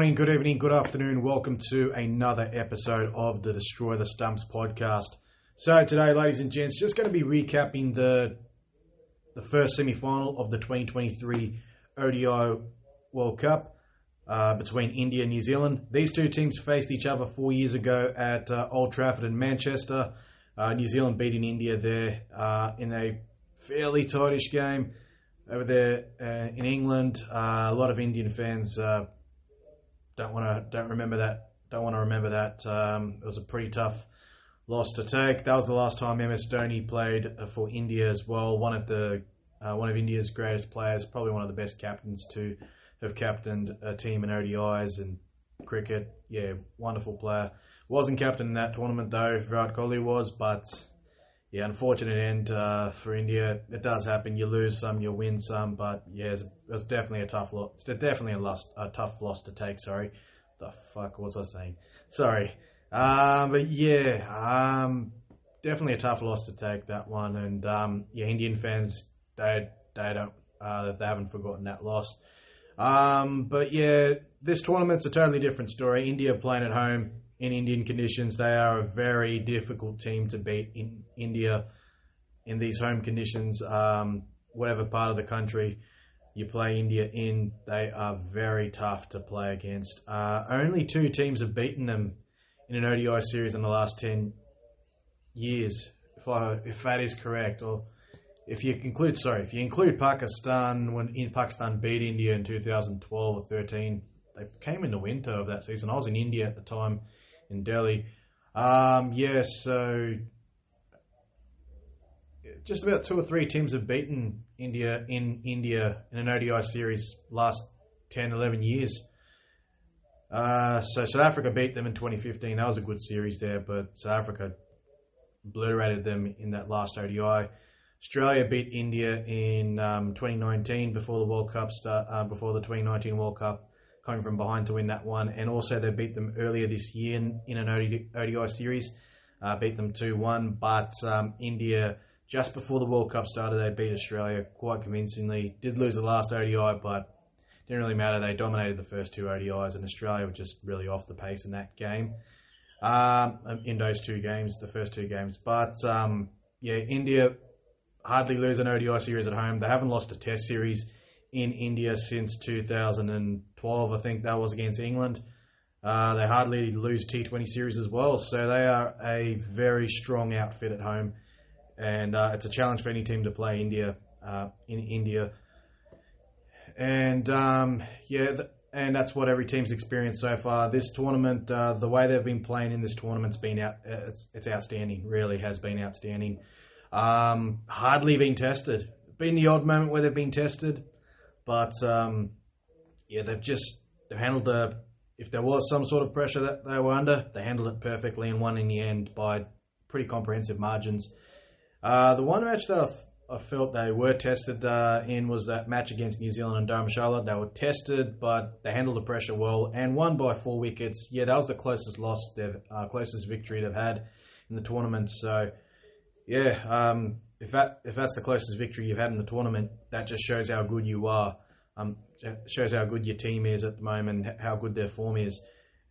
Good morning, good evening, good afternoon. Welcome to another episode of the Destroy the Stumps podcast. So today, ladies and gents, just going to be recapping the the first semi-final of the 2023 ODI World Cup uh, between India and New Zealand. These two teams faced each other four years ago at uh, Old Trafford in Manchester. Uh, New Zealand beating India there uh, in a fairly tightish game over there uh, in England. Uh, a lot of Indian fans don't want to don't remember that don't want to remember that. Um, it was a pretty tough loss to take. That was the last time MS Dhoni played for India as well. One of the uh, one of India's greatest players, probably one of the best captains to have captained a team in ODIs and cricket. Yeah, wonderful player. Wasn't captain in that tournament though. Virat Kohli was, but yeah, unfortunate end uh, for India. It does happen. You lose some, you win some, but yeah, it's, it's definitely a tough loss. It's definitely a loss, a tough loss to take. Sorry, the fuck was I saying? Sorry, um, but yeah, um, definitely a tough loss to take that one. And um, yeah, Indian fans they they don't uh, they haven't forgotten that loss. Um, but yeah, this tournament's a totally different story. India playing at home in Indian conditions. They are a very difficult team to beat in India in these home conditions. Um, whatever part of the country you play India in, they are very tough to play against. Uh, only two teams have beaten them in an ODI series in the last 10 years, if, I, if that is correct. Or if you include, sorry, if you include Pakistan, when in Pakistan beat India in 2012 or 13, they came in the winter of that season. I was in India at the time in Delhi. Um, yeah, so just about two or three teams have beaten India in India in an ODI series last 10, 11 years. Uh, so South Africa beat them in 2015. That was a good series there, but South Africa obliterated them in that last ODI. Australia beat India in um, 2019 before the World Cup start, uh, before the 2019 World Cup from behind to win that one. And also, they beat them earlier this year in, in an ODI, series, uh, beat them 2 1. But um, India, just before the World Cup started, they beat Australia quite convincingly. Did lose the last ODI, but didn't really matter. They dominated the first two ODIs, and Australia were just really off the pace in that game. Um, in those two games, the first two games. But um, yeah, India hardly lose an ODI series at home. They haven't lost a Test series in India since 2012. I think that was against England. Uh, they hardly lose T20 series as well, so they are a very strong outfit at home, and uh, it's a challenge for any team to play India uh, in India. And um, yeah, th- and that's what every team's experienced so far. This tournament, uh, the way they've been playing in this tournament's been out. It's it's outstanding. Really has been outstanding. Um, hardly been tested. Been the odd moment where they've been tested, but um, yeah, they've just they've handled the. If there was some sort of pressure that they were under, they handled it perfectly and won in the end by pretty comprehensive margins. Uh, the one match that I, felt they were tested uh, in was that match against New Zealand and Dharamshala. They were tested, but they handled the pressure well and won by four wickets. Yeah, that was the closest loss, they've uh, closest victory they've had in the tournament. So, yeah, um, if that if that's the closest victory you've had in the tournament, that just shows how good you are. Um, shows how good your team is at the moment, how good their form is.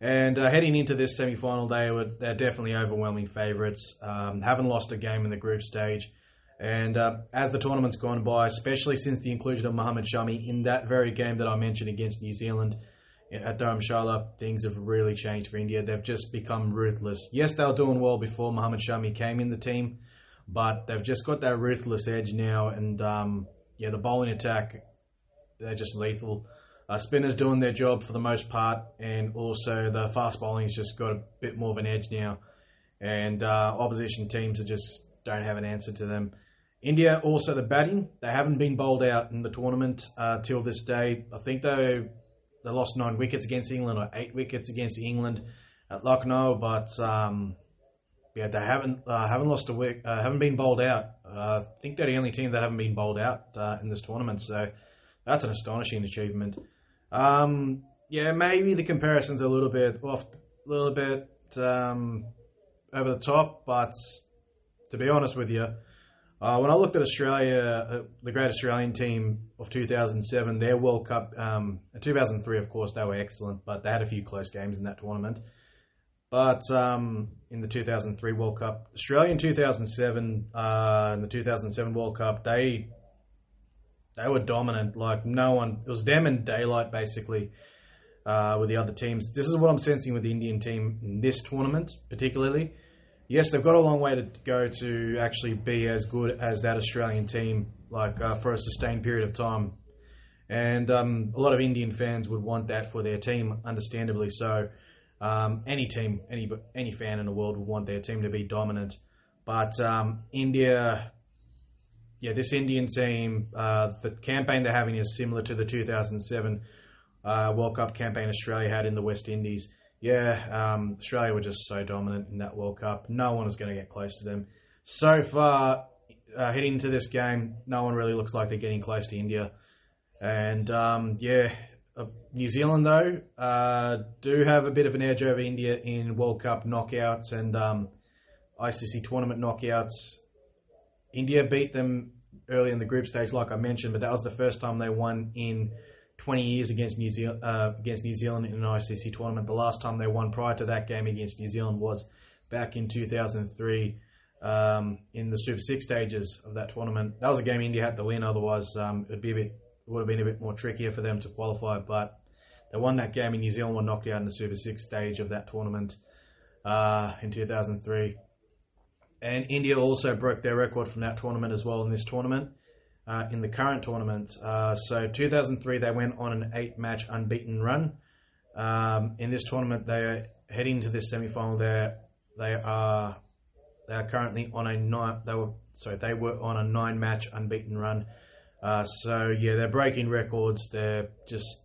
And uh, heading into this semi final, they were they're definitely overwhelming favourites. Um, haven't lost a game in the group stage. And uh, as the tournament's gone by, especially since the inclusion of Mohammad Shami in that very game that I mentioned against New Zealand at Dharamshala, things have really changed for India. They've just become ruthless. Yes, they were doing well before Mohammad Shami came in the team, but they've just got that ruthless edge now. And um, yeah, the bowling attack, they're just lethal. Uh, spinners doing their job for the most part, and also the fast bowling's just got a bit more of an edge now. And uh, opposition teams are just don't have an answer to them. India also the batting. They haven't been bowled out in the tournament uh, till this day. I think they they lost nine wickets against England or eight wickets against England at Lucknow, but um, yeah, they haven't uh, haven't lost a wicket, uh, haven't been bowled out. Uh, I think they're the only team that haven't been bowled out uh, in this tournament. So that's an astonishing achievement. Um, yeah, maybe the comparison's a little bit off, a little bit um, over the top, but to be honest with you, Uh, when I looked at Australia, uh, the Great Australian team of 2007, their World Cup, um, 2003, of course, they were excellent, but they had a few close games in that tournament. But um, in the 2003 World Cup, Australia in 2007, uh, in the 2007 World Cup, they they were dominant. Like no one, it was them and daylight basically uh, with the other teams. This is what I'm sensing with the Indian team in this tournament, particularly. Yes, they've got a long way to go to actually be as good as that Australian team, like uh, for a sustained period of time. And um, a lot of Indian fans would want that for their team, understandably so. Um, any team, any any fan in the world would want their team to be dominant, but um, India, yeah, this Indian team, uh, the campaign they're having is similar to the 2007 uh, World Cup campaign Australia had in the West Indies. Yeah, um, Australia were just so dominant in that World Cup. No one was going to get close to them. So far, uh, heading into this game, no one really looks like they're getting close to India. And um, yeah, New Zealand though uh, do have a bit of an edge over India in World Cup knockouts and um, ICC tournament knockouts. India beat them early in the group stage, like I mentioned, but that was the first time they won in 20 years against New Zealand uh, against New Zealand in an ICC tournament. The last time they won prior to that game against New Zealand was back in 2003 um, in the Super Six stages of that tournament. That was a game India had to win, otherwise um, it'd be a bit would have been a bit more trickier for them to qualify. But they won that game, in New Zealand were knocked out in the Super Six stage of that tournament uh, in 2003. And India also broke their record from that tournament as well in this tournament uh, in the current tournament. Uh, so 2003, they went on an eight-match unbeaten run. Um, in this tournament, they are heading to this semi-final. They they are they are currently on a nine. They were sorry, they were on a nine-match unbeaten run. Uh, so yeah, they're breaking records. They're just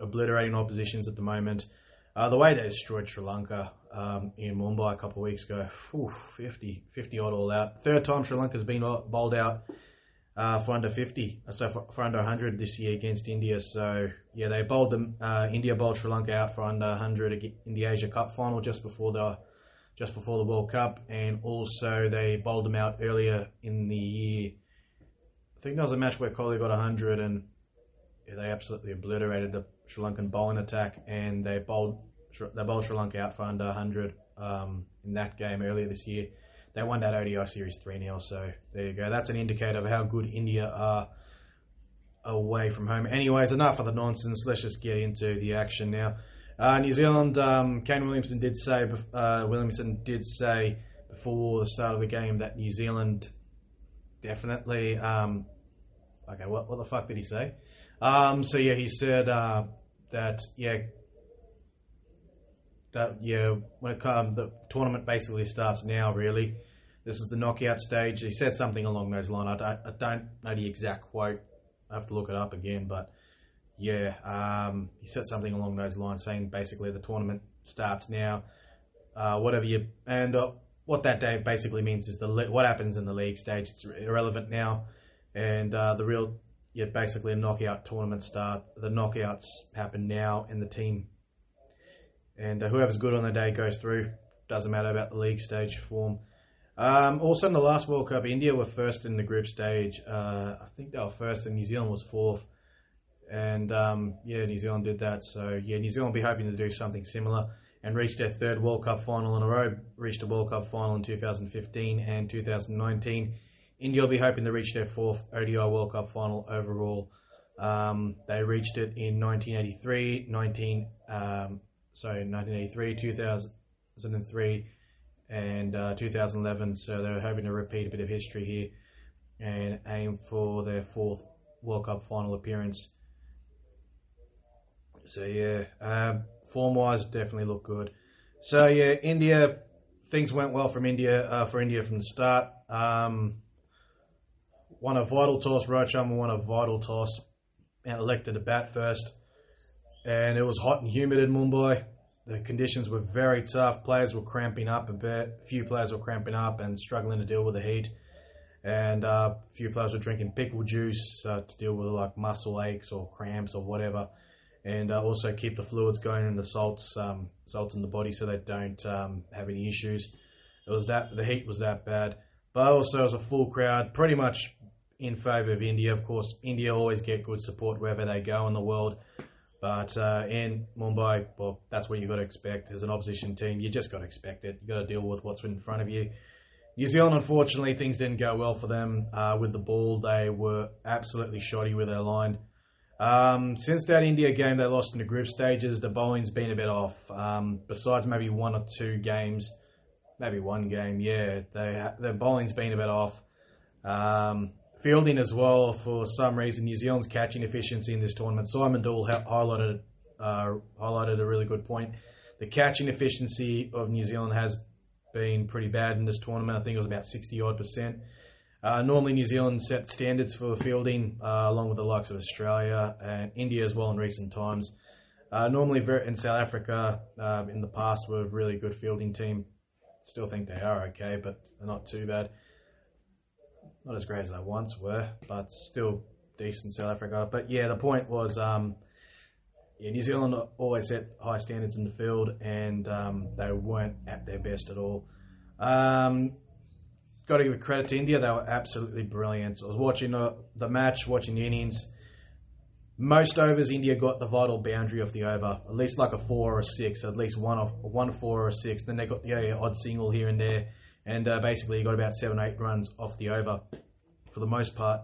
obliterating oppositions at the moment. Uh, the way they destroyed Sri Lanka um, in Mumbai a couple of weeks ago, whew, 50, 50 odd all out. Third time Sri Lanka's been bowled out uh, for under 50, uh, so for, for, under 100 this year against India. So, yeah, they bowled them. Uh, India bowled Sri Lanka out for under 100 in the Asia Cup final just before the just before the World Cup, and also they bowled them out earlier in the year. I think there was a match where Kohli got 100, and they absolutely obliterated the Sri Lankan bowling attack, and they bowled they bowled Sri Lanka out for under 100 um, in that game earlier this year. They won that ODI series 3 0. So there you go. That's an indicator of how good India are away from home. Anyways, enough of the nonsense. Let's just get into the action now. Uh, New Zealand, um, Kane Williamson did say uh, Williamson did say before the start of the game that New Zealand definitely. Um, okay, what what the fuck did he say? Um, so yeah, he said uh, that yeah that yeah, when it comes, the tournament basically starts now. Really, this is the knockout stage. He said something along those lines. I don't, I don't know the exact quote. I have to look it up again, but yeah, um, he said something along those lines, saying basically the tournament starts now. Uh, whatever you and uh, what that day basically means is the what happens in the league stage. It's irrelevant now, and uh, the real yeah basically a knockout tournament start. The knockouts happen now, in the team and uh, whoever's good on the day goes through. Doesn't matter about the league stage form. Um, also, in the last World Cup, India were first in the group stage. Uh, I think they were first, and New Zealand was fourth. And um, yeah, New Zealand did that. So yeah, New Zealand will be hoping to do something similar and reached their third World Cup final in a row. Reached a World Cup final in 2015 and 2019. India will be hoping to reach their fourth ODI World Cup final overall. Um, they reached it in 1983, 19, um, so 1983, 2003, and uh, 2011. So they're hoping to repeat a bit of history here and aim for their fourth World Cup final appearance. So yeah, um, form wise, definitely look good. So yeah, India, things went well from India uh, for India from the start. Um, won a vital toss. Rohit Sharma won a vital toss and elected to bat first and it was hot and humid in Mumbai. The conditions were very tough. Players were cramping up a bit. Few players were cramping up and struggling to deal with the heat. And uh, a few players were drinking pickle juice uh, to deal with like muscle aches or cramps or whatever. And uh, also keep the fluids going and the salts, um, salts in the body so they don't um, have any issues. It was that the heat was that bad. but also as a full crowd, pretty much in favour of India. Of course, India always get good support wherever they go in the world. But uh, in Mumbai, well, that's what you got to expect as an opposition team. You just got to expect it. You got to deal with what's in front of you. New Zealand, unfortunately, things didn't go well for them uh, with the ball. They were absolutely shoddy with their line. Um, since that India game, they lost in the group stages. The bowling's been a bit off. Um, besides maybe one or two games, maybe one game, yeah, they their bowling's been a bit off. Um, fielding as well, for some reason, New Zealand's catching efficiency in this tournament. Simon Doull highlighted uh, highlighted a really good point. The catching efficiency of New Zealand has been pretty bad in this tournament. I think it was about sixty odd percent. Uh, normally, New Zealand set standards for fielding, uh, along with the likes of Australia and India as well in recent times. Uh, normally, in South Africa, um, in the past, were a really good fielding team. Still think they are okay, but they're not too bad. Not as great as they once were, but still decent South Africa. But yeah, the point was, um, yeah, New Zealand always set high standards in the field, and um, they weren't at their best at all. Um, got to give credit to India. They were absolutely brilliant. I was watching uh, the match, watching the innings. Most overs, India got the vital boundary of the over, at least like a four or a six, at least one of one four or a six. Then they got the yeah, odd single here and there, and uh, basically got about seven eight runs off the over for the most part.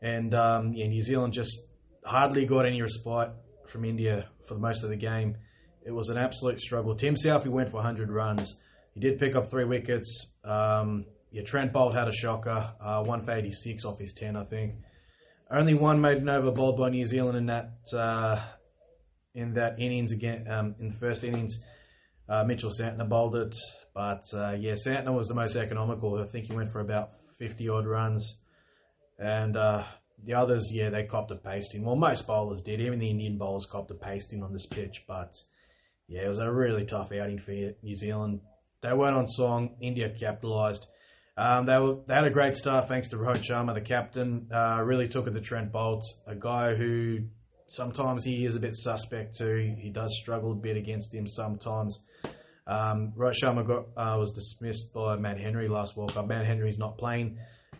And um, yeah, New Zealand just hardly got any respite from India for the most of the game. It was an absolute struggle. Tim Southee went for 100 runs. He did pick up three wickets. Um, yeah, Trent Boult had a shocker, uh, one for 86 off his 10, I think. Only one maiden over bowled by New Zealand in that uh, in that innings again um, in the first innings. Uh, Mitchell Santner bowled it, but uh, yeah, Santner was the most economical. I think he went for about 50 odd runs, and uh, the others, yeah, they copped a pasting. Well, most bowlers did. Even the Indian bowlers copped a pasting on this pitch, but yeah, it was a really tough outing for New Zealand. They weren't on song. India capitalised. Um, they, were, they had a great start thanks to Rohit Sharma, the captain. Uh, really took it to Trent Boult, a guy who sometimes he is a bit suspect too. He does struggle a bit against him sometimes. Um, Rohit Sharma got, uh, was dismissed by Matt Henry last World Cup. Matt Henry's not playing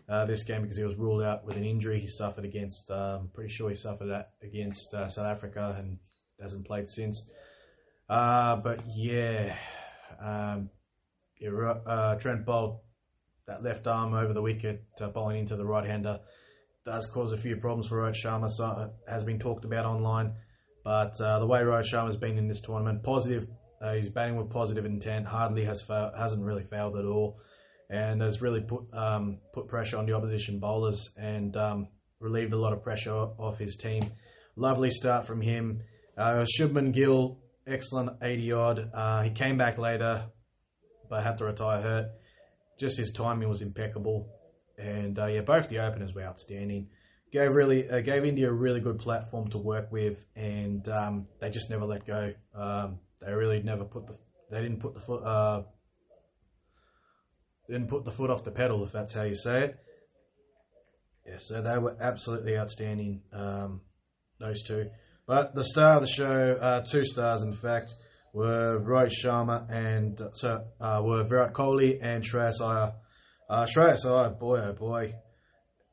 uh, this game because he was ruled out with an injury he suffered against. Um, pretty sure he suffered that against uh, South Africa and hasn't played since. Uh, but yeah, um, yeah uh, Trent Boult that left arm over the wicket, uh, bowling into the right hander, does cause a few problems for Rohit Sharma. So uh, has been talked about online, but uh, the way Rohit Sharma's been in this tournament, positive. Uh, he's batting with positive intent. Hardly has fa- hasn't really failed at all, and has really put um, put pressure on the opposition bowlers and um, relieved a lot of pressure off his team. Lovely start from him. Uh, Shubman Gill, excellent 80 odd. Uh, he came back later, but had to retire hurt just his timing was impeccable, and uh, yeah, both the openers were outstanding. Gave really uh, gave India a really good platform to work with, and um, they just never let go. Um, they really never put the they didn't put the foot uh, didn't put the foot off the pedal, if that's how you say it. Yeah, so they were absolutely outstanding. Um, those two, but the star of the show, uh, two stars in fact were Rohit Sharma and so uh, were Virat Kohli and Shreyas Iyer. Uh, Shreyas Iyer, boy oh boy,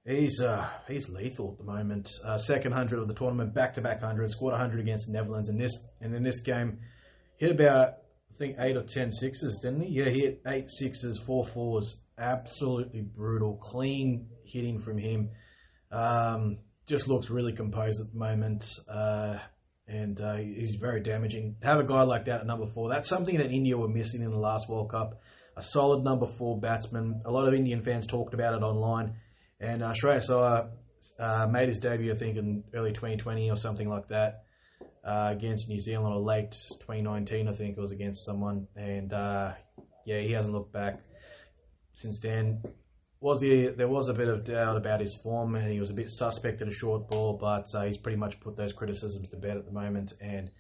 he's uh, he's lethal at the moment. Uh, second hundred of the tournament, back to back hundred, scored hundred against the Netherlands in this and in this game, hit about I think eight or ten sixes, didn't he? Yeah, he hit eight sixes, four fours, absolutely brutal, clean hitting from him. Um, just looks really composed at the moment. Uh, and uh, he's very damaging. Have a guy like that at number four, that's something that India were missing in the last World Cup. A solid number four batsman. A lot of Indian fans talked about it online, and uh, Shreyas Iyer uh, made his debut, I think, in early 2020 or something like that, uh, against New Zealand, or late 2019, I think it was against someone, and uh, yeah, he hasn't looked back since then was the, there was a bit of doubt about his form, and he was a bit suspect at a short ball, but uh, he's pretty much put those criticisms to bed at the moment, and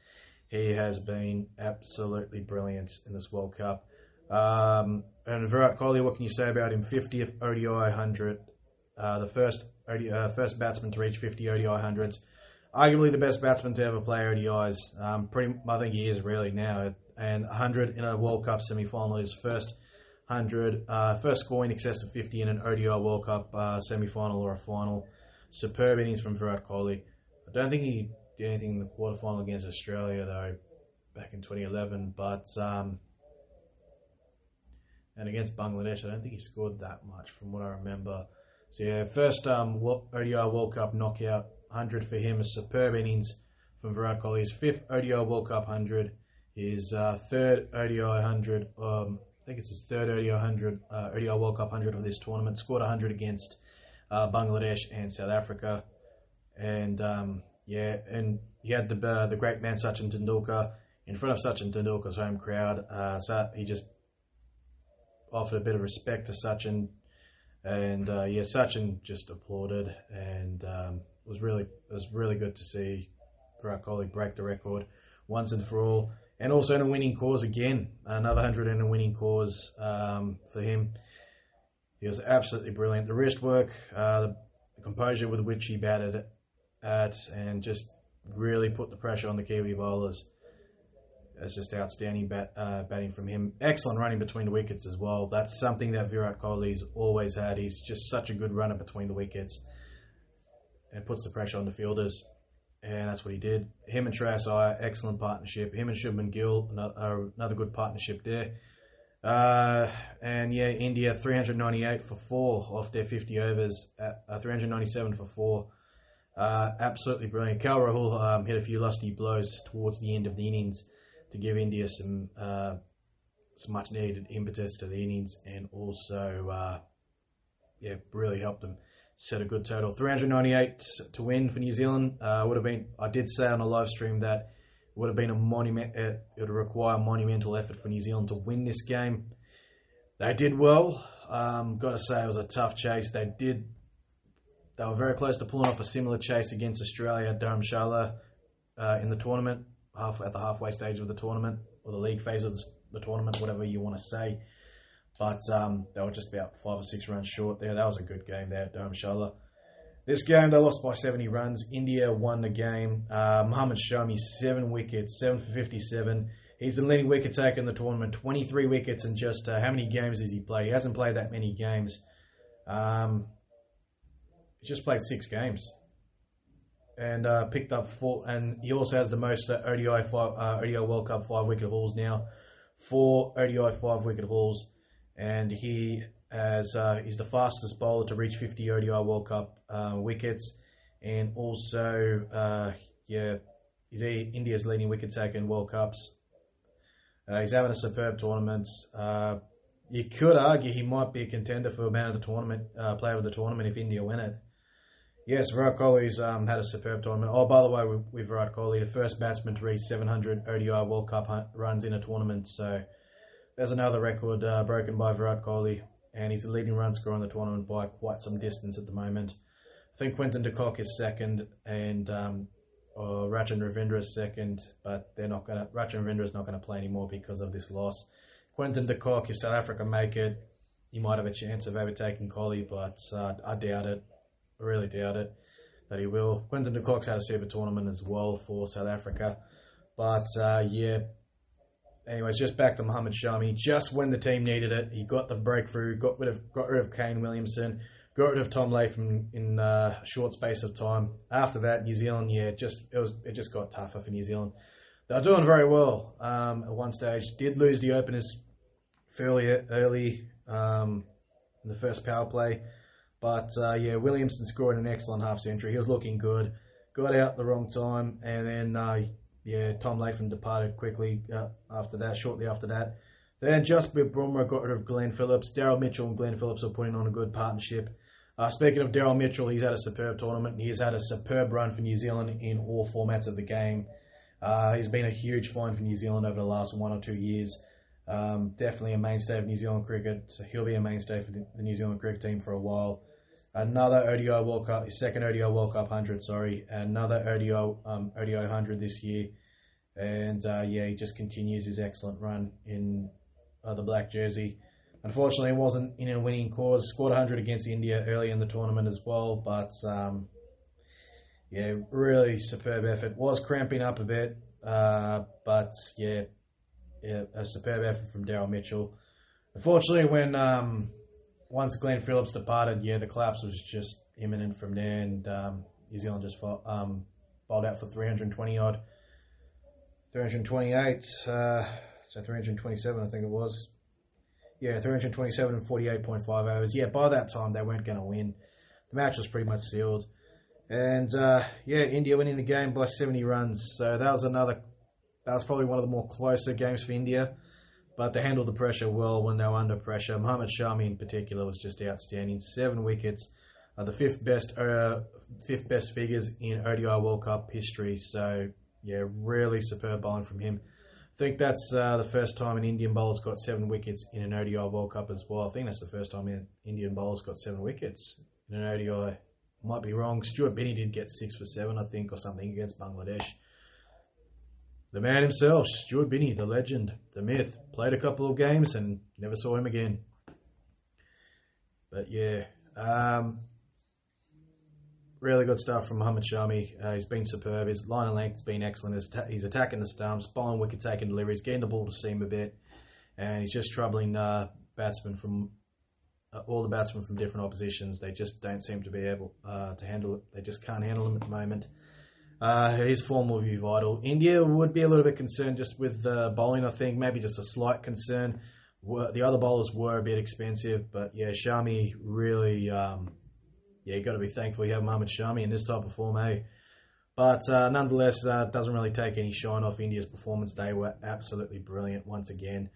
he has been absolutely brilliant in this World Cup. Um, and Virat Kohli, what can you say about him? 50th ODI 100, uh, the first ODI, uh, first batsman to reach 50 ODI 100s. Arguably the best batsman to ever play ODIs. Um, pretty, I think he is really now. And 100 in a World Cup semi final is first 100. Uh, first score in excess of 50 in an ODI World Cup uh, semi final or a final. Superb innings from Virat Kohli. I don't think he did anything in the quarterfinal against Australia, though, back in 2011. But. Um, and against Bangladesh, I don't think he scored that much from what I remember. So yeah, first um, ODI World Cup knockout, 100 for him, a superb innings from Virat Kohli. His fifth ODI World Cup 100, his uh, third ODI 100, um, I think it's his third ODI 100, uh, ODI World Cup 100 of this tournament. Scored 100 against uh, Bangladesh and South Africa, and um, yeah, and he had the uh, the great man Sachin Tendulkar in front of Sachin Tendulkar's home crowd. Uh, so he just offered a bit of respect to Sachin, and uh, yeah, Sachin just applauded, and um, it was really it was really good to see our colleague break the record once and for all, and also in a winning cause again, another hundred in a winning cause um, for him. He was absolutely brilliant. The wrist work, uh, the, the composure with which he batted at, and just really put the pressure on the Kiwi bowlers. It's just outstanding bat, uh, batting from him. Excellent running between the wickets as well. That's something that Virat Kohli's always had. He's just such a good runner between the wickets and puts the pressure on the fielders. And that's what he did. Him and Iyer, excellent partnership. Him and Shubman Gill, another, another good partnership there. Uh, and yeah, India 398 for four off their 50 overs, uh, 397 for four. Uh, absolutely brilliant. KL Rahul um, hit a few lusty blows towards the end of the innings to give India some uh, some much needed impetus to the innings and also uh, yeah really helped them set a good total. 398 to win for New Zealand. Uh, would have been I did say on a live stream that it would have been a monument uh, it would require monumental effort for New Zealand to win this game. They did well. Um, got to say it was a tough chase. They did they were very close to pulling off a similar chase against Australia Dharamshala uh, in the tournament half at the halfway stage of the tournament or the league phase of the tournament, whatever you want to say. But um, they were just about five or six runs short there. That was a good game there at Dharamshala. This game they lost by 70 runs. India won the game. Uh, Shami seven wickets, seven for 57. He's the leading wicket taker in the tournament. 23 wickets in just uh, how many games has he played? He hasn't played that many games. Um, he's just played six games and uh, picked up four. And he also has the most uh, ODI five, uh, ODI World Cup five wicket hauls now, four ODI five wicket hauls, and he has uh, he's the fastest bowler to reach 50 ODI World Cup uh, wickets, and also uh, yeah, he's India's leading wicket taker in World Cups. he's having a superb tournament. you could argue he might be a contender for a man of the tournament, player of the tournament if India win it. Yes, Virat Kohli's um, had a superb tournament. Oh, by the way, with, with Virat Kohli, the first batsman to reach 700 ODI World Cup runs in a tournament. So there's another record uh, broken by Virat Kohli, and he's the leading run scorer in the tournament by quite some distance at the moment. I think Quinton de Kock is second, and um, Rachin Ravindra is second, but they're not going to. Rachin Ravindra is not going to play anymore because of this loss. Quinton de Kock, if South Africa make it, he might have a chance of overtaking Kohli, but uh, I doubt it. I really doubt it that he will. Quinton de Kock's had a super tournament as well for South Africa. But uh, yeah, anyways, just back to Mohammad Shami. Just when the team needed it, he got the breakthrough, got rid of, got rid of Kane Williamson, got rid of Tom Latham in uh, a short space of time. After that, New Zealand, yeah, just it was it just got tougher for New Zealand. They were doing very well um, at one stage. Did lose the openers fairly early um, in the first power play. But uh, yeah, Williamson scored an excellent half century. He was looking good. Got out the wrong time, and then uh, yeah, Tom Latham departed quickly uh, after that. Shortly after that, then Jasprit Bumrah got rid of Glenn Phillips. Daryl Mitchell and Glenn Phillips are putting on a good partnership. Uh, speaking of Daryl Mitchell, he's had a superb tournament. He's had a superb run for New Zealand in all formats of the game. Uh, he's been a huge find for New Zealand over the last one or two years. Um, definitely a mainstay of New Zealand cricket. So he'll be a mainstay for the New Zealand cricket team for a while another ODI World Cup, second ODI World Cup 100, sorry, another ODI, um, ODI 100 this year. And uh, yeah, he just continues his excellent run in uh, the black jersey. Unfortunately, it wasn't in a winning cause. Scored 100 against India early in the tournament as well, but um, yeah, really superb effort. Was cramping up a bit, uh, but yeah, yeah, a superb effort from Daryl Mitchell. Unfortunately, when um, once Glenn Phillips departed, yeah, the collapse was just imminent from there, and um, New Zealand just fought, um, bowled out for 320 odd, 328, uh, so 327, I think it was. Yeah, 327 and 48.5 overs. Yeah, by that time, they weren't going to win. The match was pretty much sealed. And uh, yeah, India winning the game by 70 runs. So that was another, that was probably one of the more closer games for India. But they handled the pressure well when they were under pressure. Mohammad Shami in particular was just outstanding. Seven wickets, uh, the fifth best, uh, fifth best figures in ODI World Cup history. So yeah, really superb bowling from him. I think that's uh, the first time an Indian bowler's got seven wickets in an ODI World Cup as well. I think that's the first time an Indian bowler's got seven wickets in an ODI. Might be wrong. Stuart Binny did get six for seven, I think, or something against Bangladesh. The man himself, Stuart Binny, the legend, the myth, played a couple of games and never saw him again. But yeah, um, really good stuff from Mohammad Shami. Uh, he's been superb. His line of length's been excellent. He's, ta- he's attacking the stumps, bowling wicket taking deliveries, getting the ball to seam a bit, and he's just troubling uh, batsmen from uh, all the batsmen from different oppositions. They just don't seem to be able uh, to handle it. They just can't handle him at the moment. Uh, his form will be vital. India would be a little bit concerned just with the bowling. I think maybe just a slight concern. The other bowlers were a bit expensive, but yeah, Shami really. Um, yeah, you got to be thankful you have Mohammad Shami in this type of form, eh? But uh, nonetheless, uh, doesn't really take any shine off India's performance. They were absolutely brilliant once again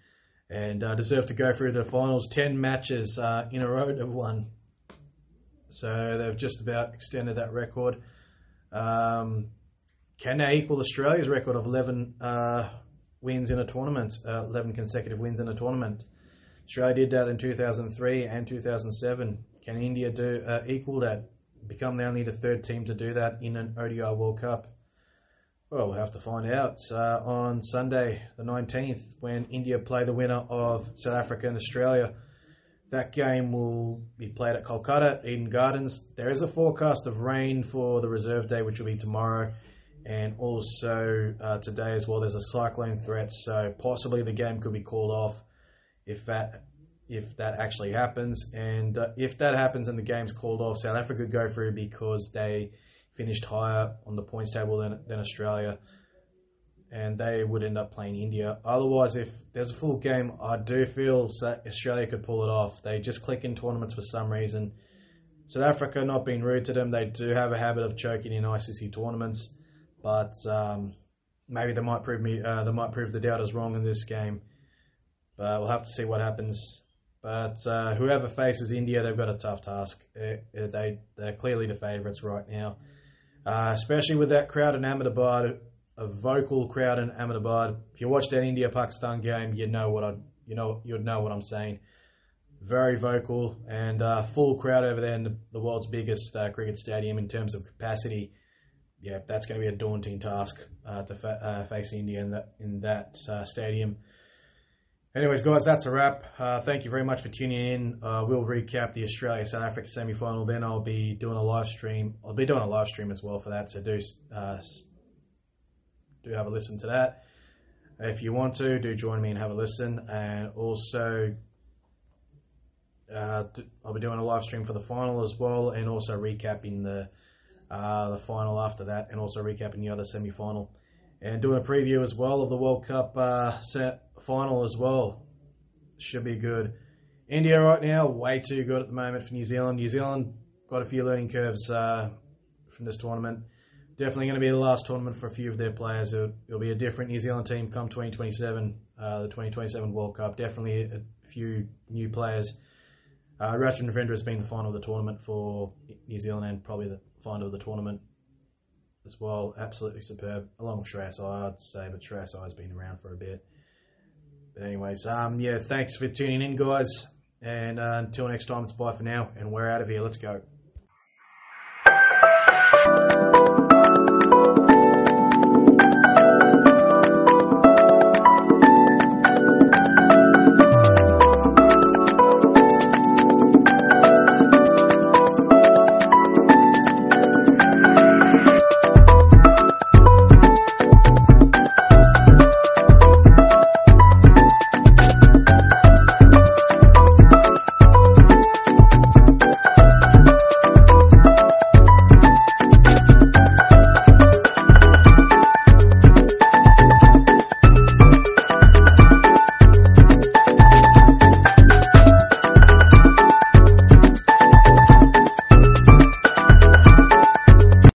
and uh, deserve to go through the finals. 10 matches uh, in a row they've won. So they've just about extended that record. Um, can they equal Australia's record of 11 uh, wins in a tournament, uh, 11 consecutive wins in a tournament? Australia did that in 2003 and 2007. Can India do uh, equal that? Become the only the third team to do that in an ODI World Cup? Well, we'll have to find out uh, on Sunday, the 19th, when India play the winner of South Africa and Australia. That game will be played at Kolkata, Eden Gardens. There is a forecast of rain for the reserve day, which will be tomorrow, and also uh, today as well. There's a cyclone threat, so possibly the game could be called off if that if that actually happens. And uh, if that happens and the game's called off, South Africa could go through because they finished higher on the points table than, than Australia. And they would end up playing India. Otherwise, if there's a full game, I do feel Australia could pull it off. They just click in tournaments for some reason. South Africa, not being rude to them, they do have a habit of choking in ICC tournaments, but um, maybe they might prove me, uh, they might prove the doubters wrong in this game. But we'll have to see what happens. But uh, whoever faces India, they've got a tough task. Uh, they they're clearly the favourites right now, uh, especially with that crowd in Ahmedabad, a vocal crowd in Ahmedabad. If you watch that India Pakistan game, you know what I you know you'd know what I'm saying. Very vocal and uh, full crowd over there in the, the world's biggest uh, cricket stadium in terms of capacity. Yeah, that's going to be a daunting task uh, to fa- face India in that in that stadium. Anyways, guys, that's a wrap. Uh, thank you very much for tuning in. Uh, we'll recap the Australia South Africa semi final. Then I'll be doing a live stream. I'll be doing a live stream as well for that. So do uh, do have a listen to that. If you want to, do join me and have a listen. And also, uh, I'll be doing a live stream for the final as well, and also recapping the uh, the final after that, and also recapping the other semi final, and doing a preview as well of the World Cup uh, set final as well. Should be good. India right now, way too good at the moment for New Zealand. New Zealand got a few learning curves uh, from this tournament. Definitely going to be the last tournament for a few of their players. It'll, it'll be a different New Zealand team come 2027, uh, the 2027 World Cup. Definitely a, few new players. Uh, Ravindra has been the final of the tournament for New Zealand and probably the final of the tournament as well. Absolutely superb, along with Shreyas I'd say, but Shreyas Iyer's been around for a bit. But anyways, um, yeah, thanks for tuning in, guys. And uh, until next time, it's bye for now, and we're out of here. Let's go.